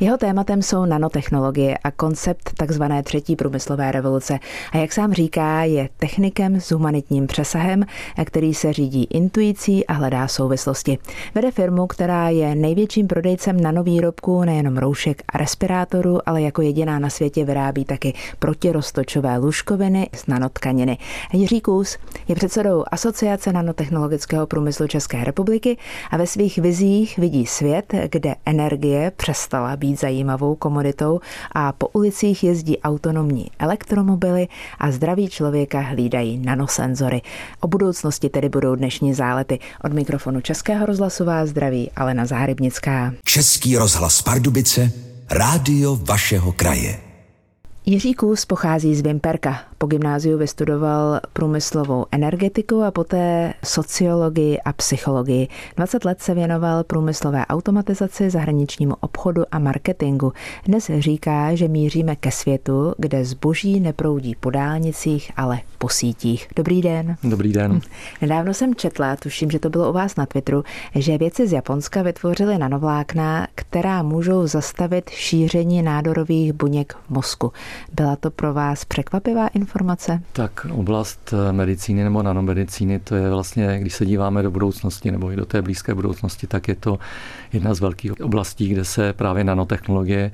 Jeho tématem jsou nanotechnologie a koncept tzv. třetí průmyslové revoluce. A jak sám říká, je technikem s humanitním přesahem, který se řídí intuicí a hledá souvislosti. Vede firmu, která je největším prodejcem nanovýrobků nejenom roušek a respirátorů, ale jako jediná na světě vyrábí taky protiroztočové lůžkoviny z nanotkaniny. Jiří Kůs je předsedou Asociace nanotechnologického průmyslu České republiky a ve svých vizích vidí svět, kde energie přestala být být zajímavou komoditou a po ulicích jezdí autonomní elektromobily a zdraví člověka hlídají nanosenzory. O budoucnosti tedy budou dnešní zálety. Od mikrofonu Českého rozhlasu vás zdraví Alena Záhrybnická. Český rozhlas Pardubice, rádio vašeho kraje. Jiří Kůz pochází z Vimperka. Po gymnáziu vystudoval průmyslovou energetiku a poté sociologii a psychologii. 20 let se věnoval průmyslové automatizaci, zahraničnímu obchodu a marketingu. Dnes říká, že míříme ke světu, kde zboží neproudí po dálnicích, ale po sítích. Dobrý den. Dobrý den. Nedávno jsem četla, tuším, že to bylo u vás na Twitteru, že vědci z Japonska vytvořili nanovlákna, která můžou zastavit šíření nádorových buněk v mozku. Byla to pro vás překvapivá informace? Tak oblast eh, medicíny nebo nanomedicíny, to je vlastně, když se díváme do budoucnosti nebo i do té blízké budoucnosti, tak je to jedna z velkých oblastí, kde se právě nanotechnologie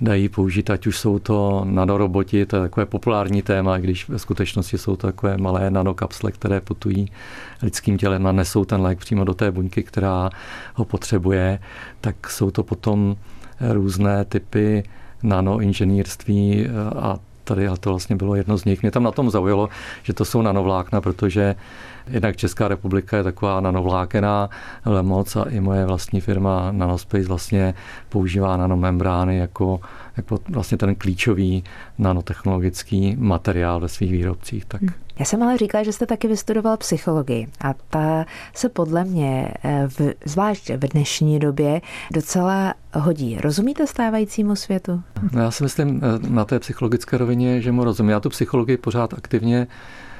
dají použít, ať už jsou to nanoroboti, to je takové populární téma, když ve skutečnosti jsou to takové malé nanokapsle, které putují lidským tělem a nesou ten lék přímo do té buňky, která ho potřebuje, tak jsou to potom různé typy nanoinženýrství eh, a tady to vlastně bylo jedno z nich. Mě tam na tom zaujalo, že to jsou nanovlákna, protože jednak Česká republika je taková nanovlákená moc a i moje vlastní firma Nanospace vlastně používá nanomembrány jako, jako vlastně ten klíčový nanotechnologický materiál ve svých výrobcích. Tak. Hmm. Já jsem ale říkala, že jste taky vystudoval psychologii a ta se podle mě, eh, v, zvlášť v dnešní době, docela hodí. Rozumíte stávajícímu světu? No já si myslím eh, na té psychologické rovině, že mu rozumím. Já tu psychologii pořád aktivně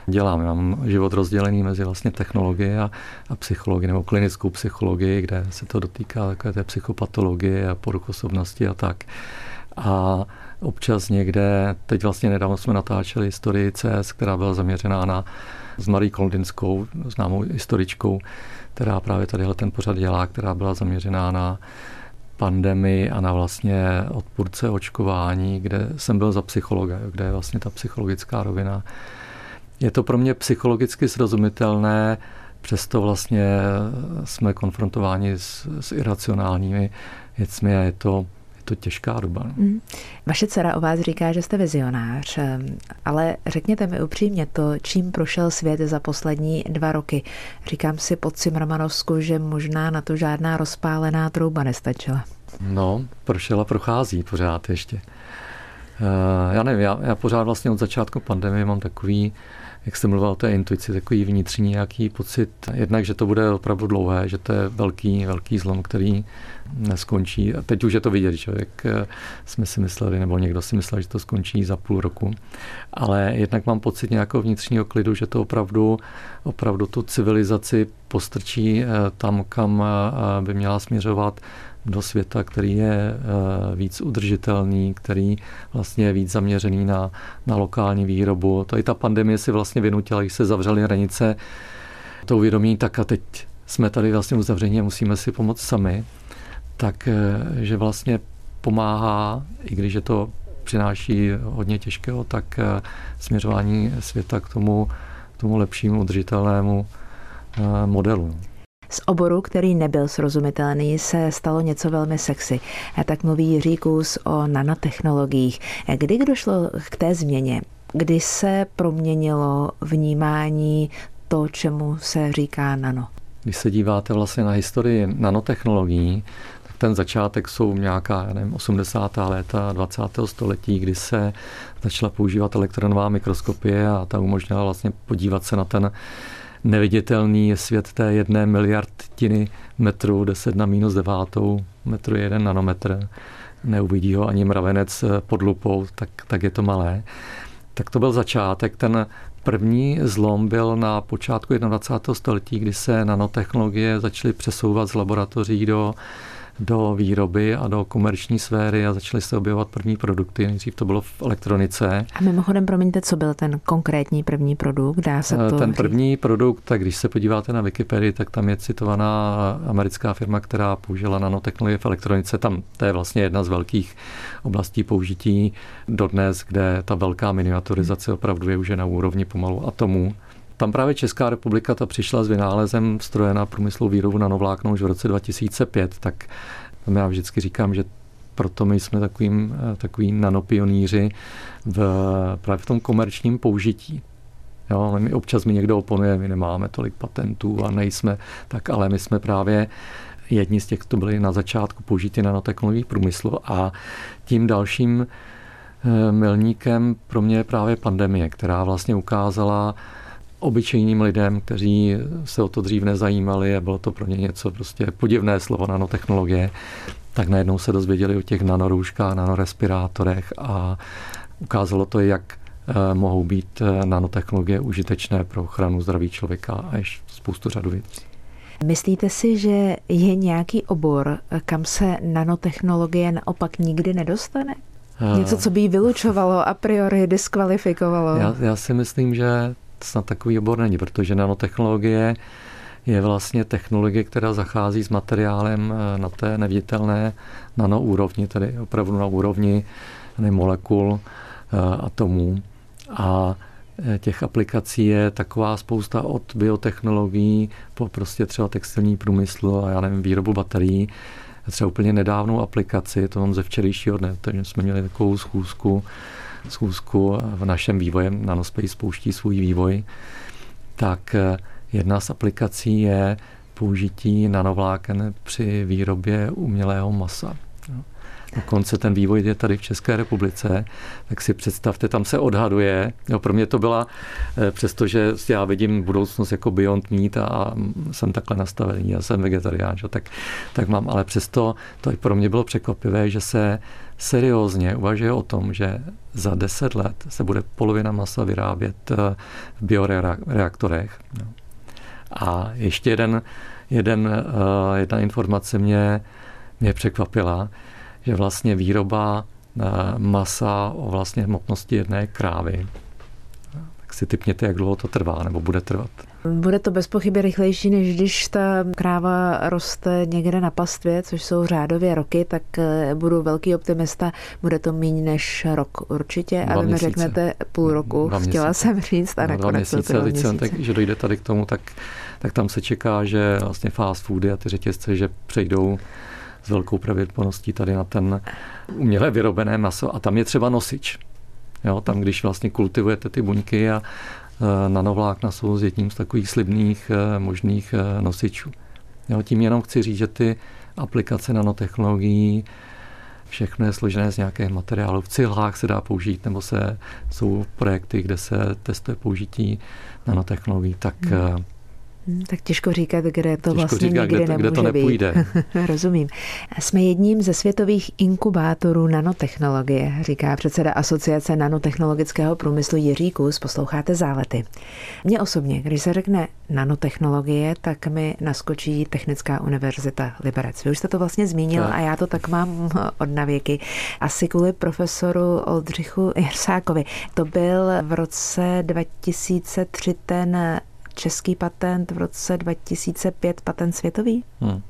dělám. Já mám život rozdělený mezi vlastně technologii a, a psychologii nebo klinickou psychologii, kde se to dotýká takové té psychopatologie a poruchosobnosti a tak. A občas někde, teď vlastně nedávno jsme natáčeli historii CS, která byla zaměřená na s Marí Koldinskou, známou historičkou, která právě tadyhle ten pořad dělá, která byla zaměřená na pandemii a na vlastně odpůrce očkování, kde jsem byl za psychologa, kde je vlastně ta psychologická rovina. Je to pro mě psychologicky srozumitelné, přesto vlastně jsme konfrontováni s, s iracionálními věcmi a je to to těžká doba. Mm. Vaše dcera o vás říká, že jste vizionář, ehm, ale řekněte mi upřímně to, čím prošel svět za poslední dva roky. Říkám si pod Cimrmanovsku, že možná na to žádná rozpálená trouba nestačila. No, prošel a prochází pořád ještě. Eh, já nevím, já, já pořád vlastně od začátku pandemie mám takový jak jste mluvil o té intuici, takový vnitřní nějaký pocit, jednak, že to bude opravdu dlouhé, že to je velký, velký zlom, který neskončí. A teď už je to vidět, člověk eh, jsme si mysleli, nebo někdo si myslel, že to skončí za půl roku. Ale jednak mám pocit nějakého vnitřního klidu, že to opravdu, opravdu tu civilizaci postrčí eh, tam, kam eh, by měla směřovat do světa, který je víc udržitelný, který vlastně je víc zaměřený na, na lokální výrobu. To i ta pandemie si vlastně vynutila, když se zavřely hranice, to uvědomí, tak a teď jsme tady vlastně uzavření a musíme si pomoct sami tak eh, že vlastně pomáhá, i když je to přináší hodně těžkého, tak eh, směřování světa k tomu, tomu lepšímu udržitelnému eh, modelu. Z oboru, který nebyl srozumitelný, se stalo něco velmi sexy. Tak mluví Jiří Kus o nanotechnologiích. Kdy došlo k té změně? Kdy se proměnilo vnímání to, čemu se říká nano? Když se díváte vlastně na historii nanotechnologií, ten začátek jsou nějaká, já nevím, 80. léta 20. století, kdy se začala používat elektronová mikroskopie a ta umožnila vlastně podívat se na ten neviditelný svět té jedné miliardtiny metru, 10 na minus devátou, metru je jeden nanometr, neuvidí ho ani mravenec pod lupou, tak, tak je to malé. Tak to byl začátek. Ten první zlom byl na počátku 21. století, kdy se nanotechnologie začaly přesouvat z laboratoří do do výroby a do komerční sféry a začaly se objevovat první produkty. Nejdřív to bylo v elektronice. A mimochodem, promiňte, co byl ten konkrétní první produkt? Dá se to ten říct? první produkt, tak když se podíváte na Wikipedii, tak tam je citovaná americká firma, která použila nanotechnologie v elektronice. Tam to je vlastně jedna z velkých oblastí použití dodnes, kde ta velká miniaturizace opravdu je už na úrovni pomalu atomů. Tam právě Česká republika ta přišla s vynálezem stroje na průmyslovou výrobu nanovláknou už v roce 2005, tak tam já vždycky říkám, že proto my jsme takovým, takový nanopionýři v, právě v tom komerčním použití. Jo, my občas mi někdo oponuje, my nemáme tolik patentů a nejsme, tak ale my jsme právě jedni z těch, to byli na začátku použití nanotechnologií průmyslu a tím dalším eh, milníkem pro mě je právě pandemie, která vlastně ukázala, obyčejným lidem, kteří se o to dřív nezajímali a bylo to pro ně něco prostě podivné slovo nanotechnologie, tak najednou se dozvěděli o těch nanorouškách, nanorespirátorech a ukázalo to, jak eh, mohou být eh, nanotechnologie užitečné pro ochranu zdraví člověka a ještě spoustu řadu věcí. Myslíte si, že je nějaký obor, kam se nanotechnologie naopak nikdy nedostane? Eh. Něco, co by ji vylučovalo, a priori diskvalifikovalo? Já, já si myslím, že snad takový obor není, protože nanotechnologie je vlastně technologie, která zachází s materiálem eh, na té neviditelné nanoúrovni, tedy opravdu na úrovni molekul, eh, atomů. A eh, těch aplikací je taková spousta od biotechnologií po prostě třeba textilní průmysl a já nevím, výrobu baterií. Třeba úplně nedávnou aplikaci, to mám ze včerejšího dne, takže jsme měli takovou schůzku schůzku v našem vývojem, Nanospace spouští svůj vývoj, tak eh, jedna z aplikací je použití nanovláken při výrobě umělého masa. Dokonce ten vývoj je tady v České republice, tak si představte, tam se odhaduje. No, pro mě to byla, eh, přestože já vidím budoucnost jako Beyond Meat a jsem takhle nastavený, já jsem vegetarián, tak, tak mám, ale přesto to pro mě bylo překvapivé, že se seriózně uvažuje o tom, že za deset let se bude polovina masa vyrábět eh, v bioreaktorech. No. A ještě jeden, jeden, eh, jedna informace mě, mě překvapila, že vlastně výroba eh, masa o vlastně hmotnosti jedné krávy, tak si typněte, jak dlouho to trvá, nebo bude trvat. Bude to bez pochyby rychlejší, než když ta kráva roste někde na pastvě, což jsou řádově roky, tak eh, budu velký optimista, bude to méně než rok určitě. Dva a vy mi řeknete půl roku, dva chtěla měsíce. jsem říct a no, nakonec měsíce, to měsíce. Tak, že dojde tady k tomu, tak, tak tam se čeká, že vlastně fast foody a ty řetězce, že přejdou s velkou pravděpodobností tady na ten uměle vyrobené maso a tam je třeba nosič. Jo, tam, když vlastně kultivujete ty buňky a nanovlákna jsou z jedním z takových slibných e, možných e, nosičů. Jo, tím jenom chci říct, že ty aplikace nanotechnologií všechno je složené z nějakých materiálů. V cihlách se dá použít, nebo se, jsou projekty, kde se testuje použití nanotechnologií, tak Hmm, tak těžko říkat, kde to těžko vlastně říkat, nikdy kde to, nemůže kde to nepůjde. být. Rozumím. Jsme jedním ze světových inkubátorů nanotechnologie, říká předseda Asociace nanotechnologického průmyslu Jiří Kus. Posloucháte zálety. Mně osobně, když se řekne nanotechnologie, tak mi naskočí Technická univerzita Liberec. Vy už jste to vlastně zmínil tak. a já to tak mám od navěky. Asi kvůli profesoru Oldřichu Jersákovi. To byl v roce 2003 ten český patent v roce 2005 patent světový? Hmm.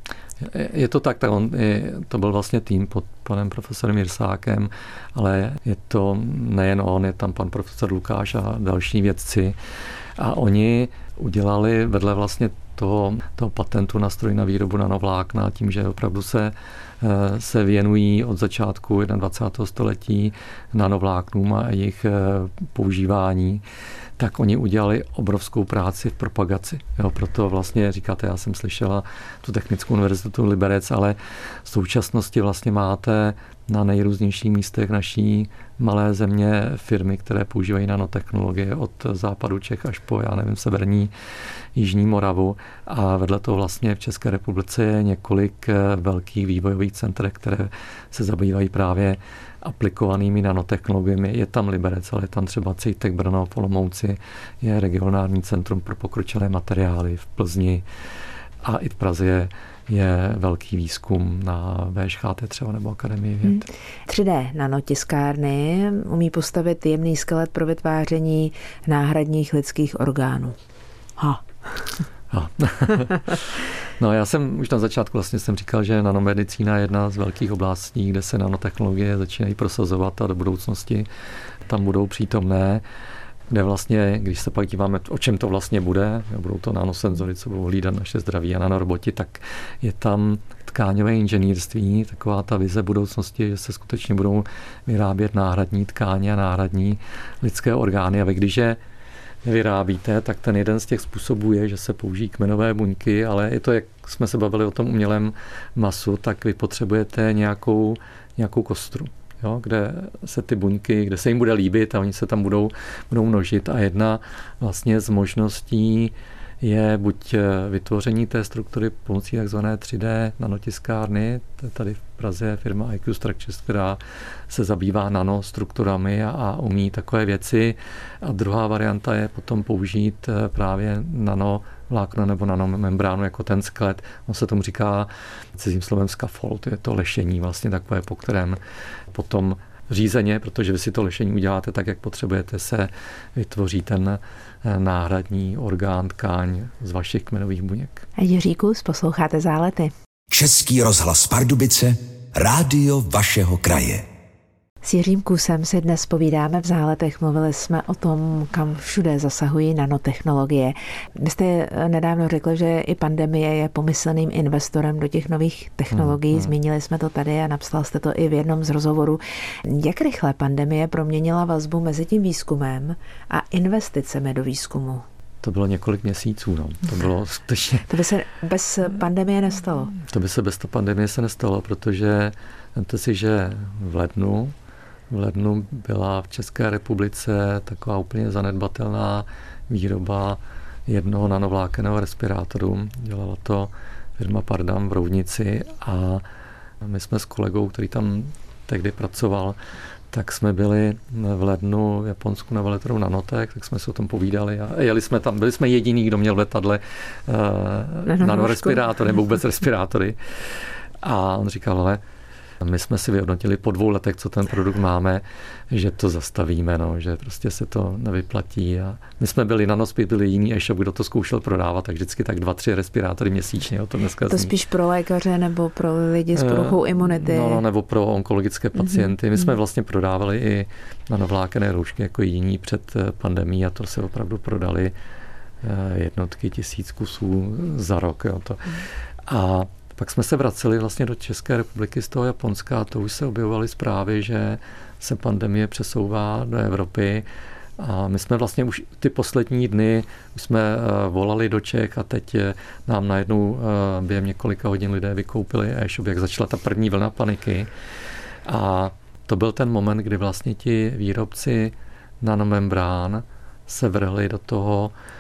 Je to tak, tak on, je, to byl vlastně tým pod panem profesorem Jirsákem, ale je to nejen on, je tam pan profesor Lukáš a další vědci. A oni udělali vedle vlastně toho, toho patentu na stroj na výrobu nanovlákna tím, že opravdu se, eh, se věnují od začátku 21. století nanovláknům a jejich eh, používání, tak oni udělali obrovskou práci v propagaci. Jo, proto vlastně říkáte, já jsem slyšela tu Technickou univerzitu Liberec, ale v současnosti vlastně máte na nejrůznějších místech naší malé země firmy, které používají nanotechnologie od západu Čech až po, já nevím, severní Jižní Moravu. A vedle toho vlastně v České republice je několik velkých vývojových center, které se zabývají právě aplikovanými nanotechnologiemi. Je tam Liberec, ale je tam třeba CITEC Brno v Olomouci, je regionální centrum pro pokročilé materiály v Plzni a i v Praze je je velký výzkum na VŠHT třeba nebo Akademii věd. Hmm. 3D nanotiskárny umí postavit jemný skelet pro vytváření náhradních lidských orgánů. Ha. no já jsem už na začátku vlastně jsem říkal, že nanomedicína je jedna z velkých oblastí, kde se nanotechnologie začínají prosazovat a do budoucnosti tam budou přítomné kde vlastně, když se pak díváme, o čem to vlastně bude, budou to nanosenzory, co budou hlídat naše zdraví a nanoroboti, tak je tam tkáňové inženýrství, taková ta vize budoucnosti, že se skutečně budou vyrábět náhradní tkáně a náhradní lidské orgány. A vy, když je vyrábíte, tak ten jeden z těch způsobů je, že se použijí kmenové buňky, ale je to, jak jsme se bavili o tom umělém masu, tak vy potřebujete nějakou, nějakou kostru jo, kde se ty buňky, kde se jim bude líbit a oni se tam budou, budou množit. A jedna vlastně z možností je buď vytvoření té struktury pomocí takzvané 3D nanotiskárny, tady v Praze je firma IQ Structures, která se zabývá nanostrukturami a, a umí takové věci. A druhá varianta je potom použít eh, právě nano vlákno nebo nanomembránu jako ten sklet. On se tomu říká cizím slovem scaffold, je to lešení vlastně takové, po kterém potom řízeně, protože vy si to lešení uděláte tak, jak potřebujete, se vytvoří ten eh, náhradní orgán, tkáň z vašich kmenových buněk. Jiříku, posloucháte zálety. Český rozhlas Pardubice, rádio vašeho kraje. S Jiřím Kusem si dnes povídáme v záletech. Mluvili jsme o tom, kam všude zasahují nanotechnologie. Vy jste nedávno řekl, že i pandemie je pomyslným investorem do těch nových technologií. Hmm, hmm. Zmínili jsme to tady a napsal jste to i v jednom z rozhovorů. Jak rychle pandemie proměnila vazbu mezi tím výzkumem a investicemi do výzkumu? To bylo několik měsíců. No. To bylo skutečně... To by se bez pandemie nestalo? To by se bez pandemie se nestalo, protože Vemte si, že v lednu v lednu byla v České republice taková úplně zanedbatelná výroba jednoho nanovlákeného respirátoru. Dělala to firma Pardam v Rovnici a my jsme s kolegou, který tam tehdy pracoval, tak jsme byli v lednu v Japonsku na veletrhu Nanotek, tak jsme se o tom povídali a jeli jsme tam, byli jsme jediní, kdo měl v letadle uh, nanorespirátory nebo vůbec respirátory. A on říkal, ale my jsme si vyhodnotili po dvou letech, co ten produkt máme, že to zastavíme, no, že prostě se to nevyplatí. A my jsme byli na Nospi, byli jiný e-shop, kdo to zkoušel prodávat, tak vždycky tak dva, tři respirátory měsíčně. O to, dneska to zní. spíš pro lékaře nebo pro lidi s poruchou eh, imunity? No, no, nebo pro onkologické mhm, pacienty. My jsme mhm. vlastně prodávali i nanovlákené roušky jako jiní před eh, pandemí a to se opravdu prodali eh, jednotky tisíc kusů za rok. Jo, to. Mhm. A pak jsme se vraceli vlastně do České republiky z toho Japonska a to už se objevovaly zprávy, že se pandemie přesouvá do Evropy. A my jsme vlastně už ty poslední dny už jsme eh, volali do Čech a teď nám najednou eh, během několika hodin lidé vykoupili e-shop, jak začala ta první vlna paniky. A to byl ten moment, kdy vlastně ti výrobci nanomembrán se vrhli do toho Eh,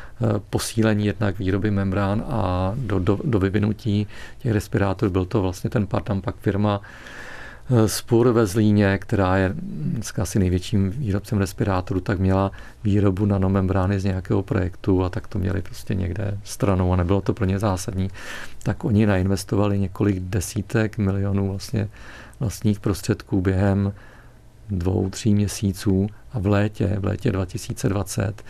posílení jednak výroby membrán a do, do, do vyvinutí těch respirátorů. Byl to vlastně ten Partam pak firma eh, Spur ve Zlíně, která je dneska asi největším výrobcem respirátorů, tak měla výrobu nanomembrány z nějakého projektu a tak to měli prostě někde stranou a nebylo to pro ně zásadní. Tak oni nainvestovali několik desítek milionů vlastně vlastních prostředků během dvou, tří měsíců a v létě, v létě 2020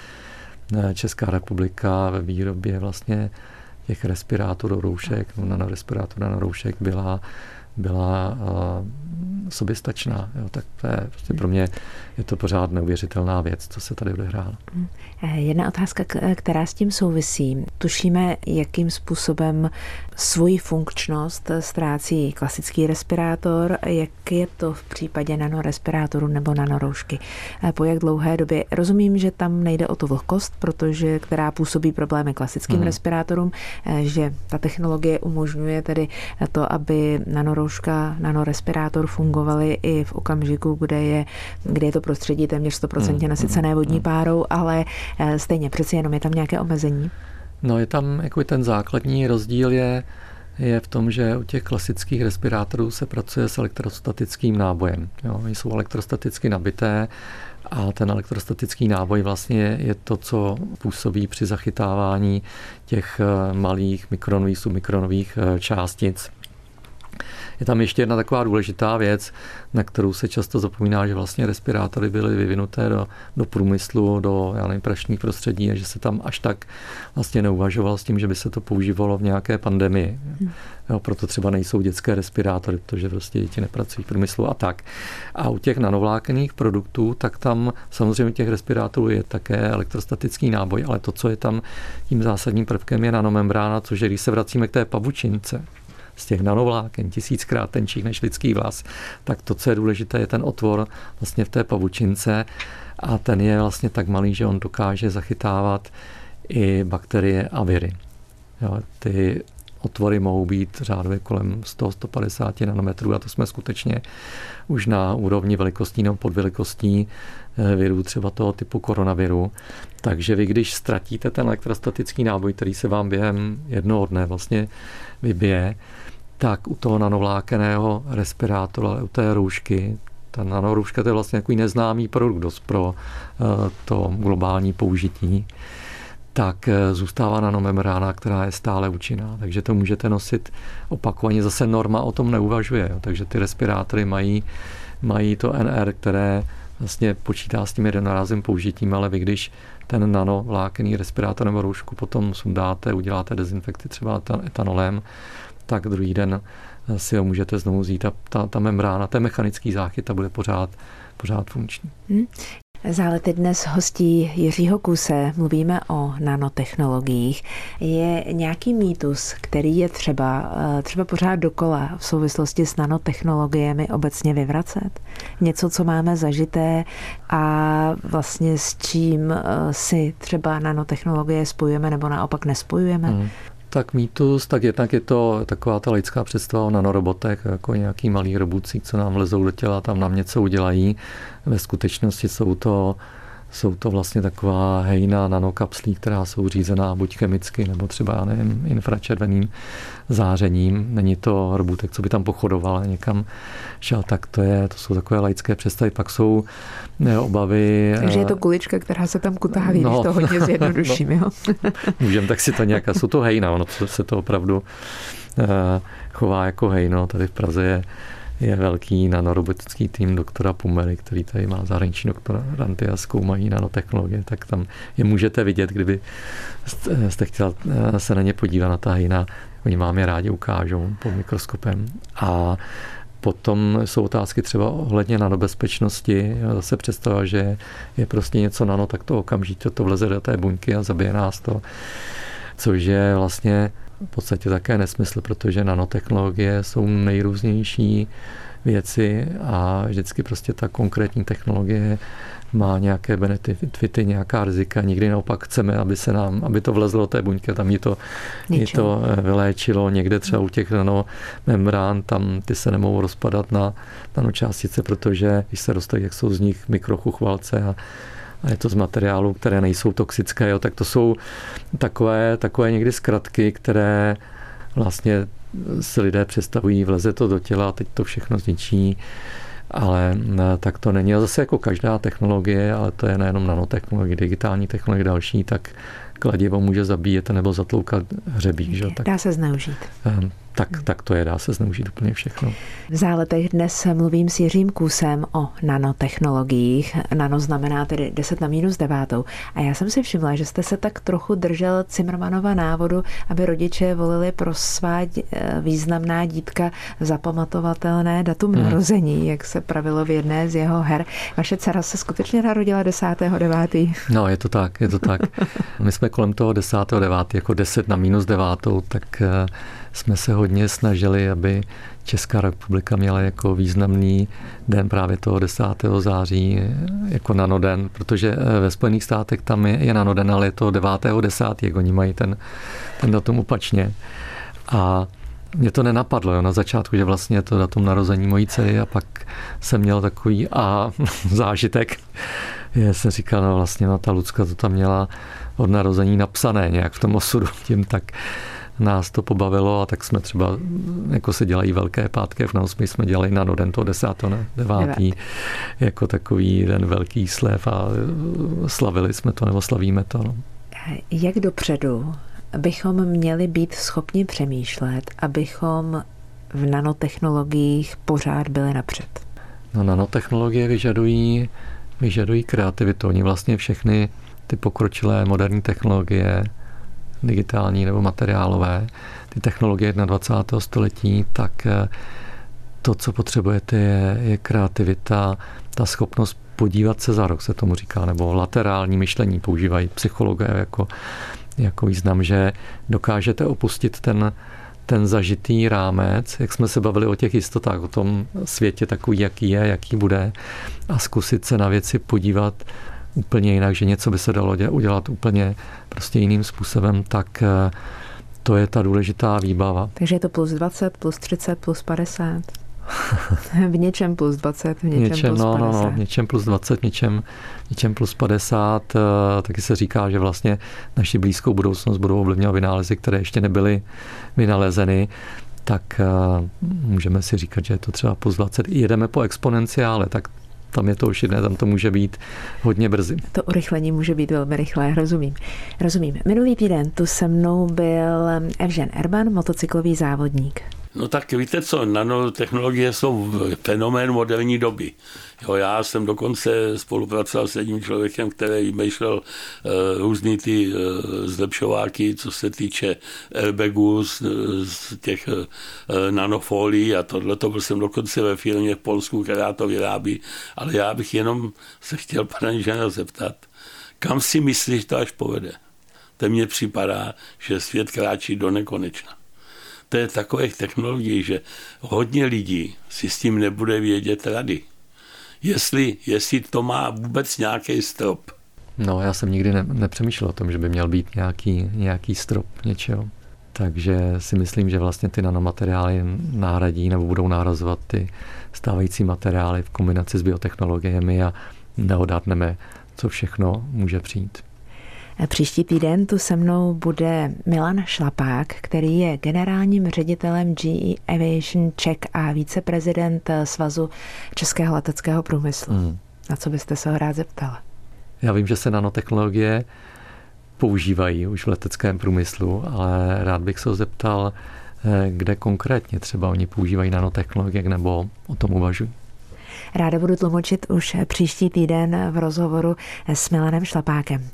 Česká republika ve výrobě vlastně těch respirátorů roušek, no, na respirátor na roušek byla, byla soběstačná. Jo, tak to je prostě pro mě je to pořád neuvěřitelná věc, co se tady odehrálo. Eh, jedna otázka, která s tím souvisí. Tušíme, jakým způsobem svoji funkčnost ztrácí klasický respirátor, jak je to v případě nanorespirátoru nebo nanoroušky. Eh, po jak dlouhé době? Rozumím, že tam nejde o tu vlhkost, protože která působí problémy klasickým hmm. respirátorům, eh, že ta technologie umožňuje tedy to, aby nanorouška, nanorespirátor fungovaly i v okamžiku, kde je, kde je to prostředí téměř 100% hmm. nasycené vodní hmm. párou, ale stejně přeci jenom je tam nějaké omezení. No je tam jako ten základní rozdíl je, je v tom, že u těch klasických respirátorů se pracuje s elektrostatickým nábojem. Jo, jsou elektrostaticky nabité a ten elektrostatický náboj vlastně je to, co působí při zachytávání těch eh, malých mikronových, submikronových eh, částic je tam ještě jedna taková důležitá věc, na kterou se často zapomíná, že vlastně respirátory byly vyvinuté do, do průmyslu, do já nevím, prašních prostředí a že se tam až tak vlastně neuvažoval s tím, že by se to používalo v nějaké pandemii. Hmm. Jo, proto třeba nejsou dětské respirátory, protože prostě děti nepracují v průmyslu a tak. A u těch nanovlákených produktů, tak tam samozřejmě těch respirátorů je také elektrostatický náboj, ale to, co je tam tím zásadním prvkem, je nanomembrána, což je, když se vracíme k té pavučince, z těch nanovláken, tisíckrát tenčích než lidský vlas, tak to, co je důležité, je ten otvor vlastně v té pavučince a ten je vlastně tak malý, že on dokáže zachytávat i bakterie a viry. Jo, ty otvory mohou být řádově kolem 100-150 nanometrů a to jsme skutečně už na úrovni velikostí nebo podvelikostí eh, virů, třeba toho typu koronaviru. Takže vy, když ztratíte ten elektrostatický náboj, který se vám během jednoho dne vlastně vybije, tak u toho nanovlákeného respirátoru, ale u té roušky, ta nanorouška to je vlastně takový neznámý produkt dost pro eh, to globální použití, tak eh, zůstává nanomembrána, která je stále účinná. Takže to můžete nosit opakovaně. Zase norma o tom neuvažuje. Takže ty respirátory mají, mají to NR, které vlastně počítá s tím jednorázovým použitím, ale vy když ten nanovlákený respirátor nebo roušku potom sundáte, uděláte dezinfekci třeba etanolem, tak druhý den si ho můžete znovu vzít a ta, ta membrána, ten mechanický záchyt, ta bude pořád, pořád funkční. Hmm. Zálety dnes hostí Jiřího Kuse, mluvíme o nanotechnologiích. Je nějaký mýtus, který je třeba, eh, třeba pořád dokola v souvislosti s nanotechnologiemi obecně vyvracet? Něco, co máme zažité a vlastně s čím eh, si třeba nanotechnologie spojujeme nebo naopak nespojujeme? Hmm. Tak mýtus, tak jednak je to taková ta lidská představa o nanorobotech, jako nějaký malý robůci, co nám lezou do těla, tam nám něco udělají. Ve skutečnosti jsou to jsou to vlastně taková hejna nanokapslí, která jsou řízená buď chemicky, nebo třeba, já nevím, infračerveným zářením. Není to robůtek, co by tam pochodoval a někam šel, tak to, je, to jsou takové laické představy. Pak jsou ne, obavy... Takže je to eh, kulička, která se tam kutáví, no, když to hodně zjednoduším, no, jo? Můžeme tak si to nějak... Jsou to hejna, ono se to opravdu uh, chová jako hejno. Tady v Praze je je velký nanorobotický tým doktora Pumery, který tady má zahraniční doktoranty a zkoumají nanotechnologie, tak tam je můžete vidět, kdyby jste chtěl eh, se na ně podívat na ta hejna. Oni vám je rádi ukážou pod mikroskopem. A Potom jsou otázky třeba ohledně nanobezpečnosti. Zase představa, že je prostě něco nano, tak to okamžitě to vleze do té buňky a zabije nás to. Což je vlastně v podstatě také nesmysl, protože nanotechnologie jsou nejrůznější věci a vždycky prostě ta konkrétní technologie má nějaké benefity, nějaká rizika. Nikdy naopak chceme, aby se nám, aby to vlezlo do té buňky, tam ji to, ji to vyléčilo. Někde třeba u těch nanomembrán, tam ty se nemohou rozpadat na nanočástice, protože když se dostají, jak jsou z nich mikrochuchvalce a a je to z materiálů, které nejsou toxické, jo, tak to jsou takové, takové někdy zkratky, které vlastně si lidé představují, vleze to do těla a teď to všechno zničí, ale tak to není. A zase jako každá technologie, ale to je nejenom nanotechnologie, digitální technologie další, tak kladivo může zabíjet nebo zatloukat hřebík. Že? Tak, Dá se zneužít. Ehm, tak, tak to je, dá se zneužít úplně všechno. V záletech dnes mluvím s Jiřím Kusem o nanotechnologiích. Nano znamená tedy 10 na minus devátou. A já jsem si všimla, že jste se tak trochu držel Cimrmanova návodu, aby rodiče volili pro svá významná dítka zapamatovatelné datum hmm. narození, jak se pravilo v jedné z jeho her. Vaše dcera se skutečně narodila 10.9. No, je to tak, je to tak. My jsme kolem toho 10.9. jako 10 na minus devátou, tak eh, jsme se hodně snažili, aby Česká republika měla jako významný den právě toho 10. září jako nanoden, protože eh, ve Spojených státech tam je, je nanoden, ale je to 9. 10. jak oni mají ten, ten datum opačně. A mě to nenapadlo jo, na začátku, že vlastně je to datum narození mojí dcery a pak jsem měl takový a zážitek. Já jsem říkal, no vlastně no, ta Lucka to tam měla od narození napsané nějak v tom osudu, tím tak nás to pobavilo a tak jsme třeba, jako se dělají velké pátky v my jsme dělali na Noden to 10. 9. jako takový ten velký slev a slavili jsme to nebo slavíme to. No. Jak dopředu bychom měli být schopni přemýšlet, abychom v nanotechnologiích pořád byli napřed? No, nanotechnologie vyžadují, vyžadují kreativitu. Oni vlastně všechny ty pokročilé moderní technologie, digitální nebo materiálové, ty technologie 21. století, tak eh, to, co potřebujete, je, je kreativita, ta schopnost podívat se za rok, se tomu říká, nebo laterální myšlení používají psychologové jako, jako význam, že dokážete opustit ten, ten zažitý rámec, jak jsme se bavili o těch jistotách, o tom světě takový, jaký je, jaký bude a zkusit se na věci podívat úplně jinak, že něco by se dalo udělat úplně prostě jiným způsobem, tak eh, to je ta důležitá výbava. Takže je to plus 20, plus 30, plus 50? v něčem plus 20, v něčem, něčem plus 50. No, no, no, v něčem plus 20, v něčem, v něčem plus 50. Eh, taky se říká, že vlastně naši blízkou budoucnost budou ovlivňovat vynálezy, které ještě nebyly vynalezeny tak eh, můžeme si říkat, že je to třeba plus 20. Jedeme po exponenciále, tak tam je to už jiné, tam to může být hodně brzy. To urychlení může být velmi rychlé, rozumím. Rozumím. Minulý týden tu se mnou byl Evžen Erban, motocyklový závodník. No tak víte co, nanotechnologie jsou fenomén moderní doby. Jo, já jsem dokonce spolupracoval s jedním člověkem, který vymýšlel uh, různý ty uh, zlepšováky, co se týče airbagů z, z těch uh, nanofolií a tohle to byl jsem dokonce ve firmě v Polsku, která to vyrábí, ale já bych jenom se chtěl pana inženýra zeptat, kam si myslíš, to až povede? To mně připadá, že svět kráčí do nekonečna to je takových technologií, že hodně lidí si s tím nebude vědět rady. Jestli, jestli to má vůbec nějaký strop. No, já jsem nikdy ne, nepřemýšlel o tom, že by měl být nějaký, nějaký strop něčeho. Takže si myslím, že vlastně ty nanomateriály náhradí nebo budou nárazovat ty stávající materiály v kombinaci s biotechnologiemi a neodhadneme, co všechno může přijít. Příští týden tu se mnou bude Milan Šlapák, který je generálním ředitelem GE Aviation Czech a viceprezident Svazu Českého leteckého průmyslu. Hmm. Na co byste se ho rád zeptal? Já vím, že se nanotechnologie používají už v leteckém průmyslu, ale rád bych se ho zeptal, eh, kde konkrétně třeba oni používají nanotechnologie nebo o tom uvažují. Ráda budu tlumočit už příští týden v rozhovoru s Milanem Šlapákem.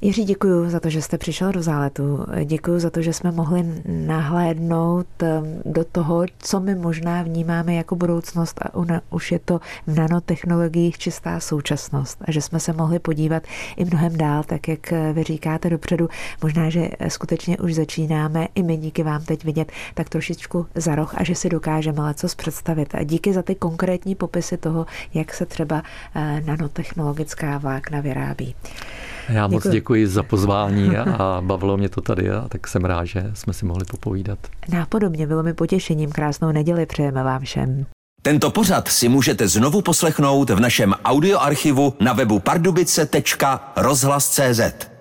Jiří, děkuji za to, že jste přišel do záletu. Děkuji za to, že jsme mohli nahlédnout um, do toho, co my možná vnímáme jako budoucnost a už je to v nanotechnologiích čistá současnost a že jsme se mohli podívat i mnohem dál, tak jak vy říkáte dopředu. Možná, že skutečně už začínáme i my díky vám teď vidět tak trošičku za roh a že si dokážeme leco představit. A díky za ty konkrétní popisy toho, jak se třeba eh, nanotechnologická vlákna vyrábí. Já moc děkuji, děkuji za pozvání a bavilo mě to tady a tak jsem rád, že jsme si mohli popovídat. Nápodobně bylo mi potěšením. Krásnou neděli přejeme vám všem. Tento pořad si můžete znovu poslechnout v našem audioarchivu na webu pardubice.rozhlas.cz.